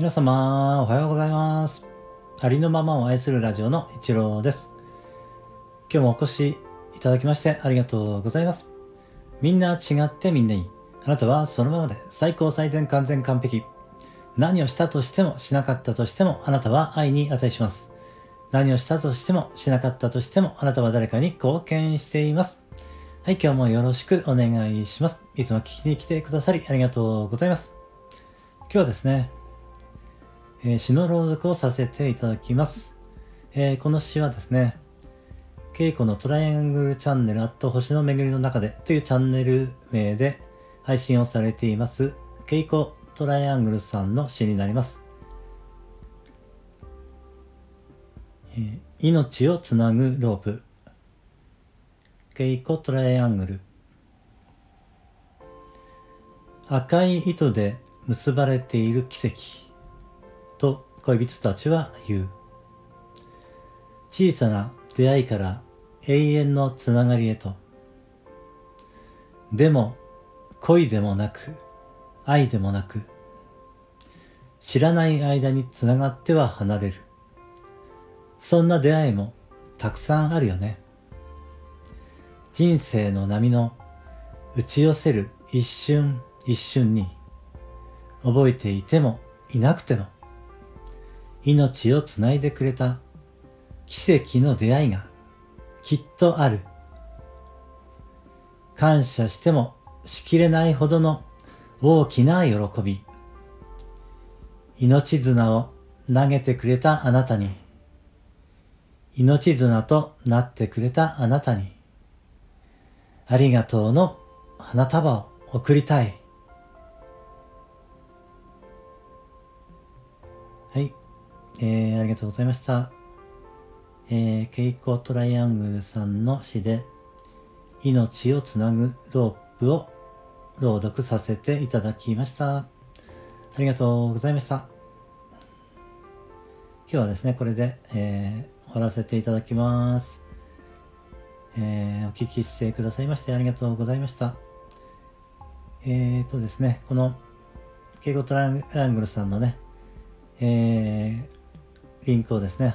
皆様、おはようございます。ありのままを愛するラジオの一郎です。今日もお越しいただきましてありがとうございます。みんな違ってみんないい。あなたはそのままで最高最善完全完璧。何をしたとしてもしなかったとしてもあなたは愛に値します。何をしたとしてもしなかったとしてもあなたは誰かに貢献しています。はい、今日もよろしくお願いします。いつも聞きに来てくださりありがとうございます。今日はですね、えー詩の朗読をさせていただきます。えーこの詩はですね、稽古のトライアングルチャンネル、あと星の巡りの中でというチャンネル名で配信をされています、稽古トライアングルさんの詩になります。えー命をつなぐロープ。稽古トライアングル。赤い糸で結ばれている奇跡。と恋人たちは言う。小さな出会いから永遠のつながりへと。でも恋でもなく愛でもなく知らない間につながっては離れる。そんな出会いもたくさんあるよね。人生の波の打ち寄せる一瞬一瞬に覚えていてもいなくても命をつないでくれた奇跡の出会いがきっとある。感謝してもしきれないほどの大きな喜び。命綱を投げてくれたあなたに、命綱となってくれたあなたに、ありがとうの花束を贈りたい。はい。えー、ありがとうございました。えー、ケイコトライアングルさんの詩で、命をつなぐロープを朗読させていただきました。ありがとうございました。今日はですね、これで、えー、終わらせていただきます。えー、お聞きしてくださいましてありがとうございました。えーとですね、この、ケイコトライアングルさんのね、えー、リンクをですね、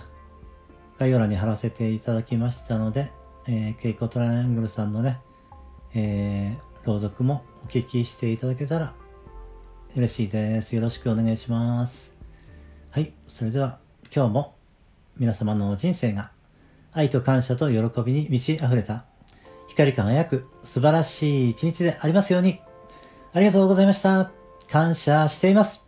概要欄に貼らせていただきましたので、えー、ケイコトライアングルさんのね、えー、朗読もお聞きしていただけたら嬉しいです。よろしくお願いします。はい、それでは今日も皆様の人生が愛と感謝と喜びに満ち溢れた光り輝く素晴らしい一日でありますように。ありがとうございました。感謝しています。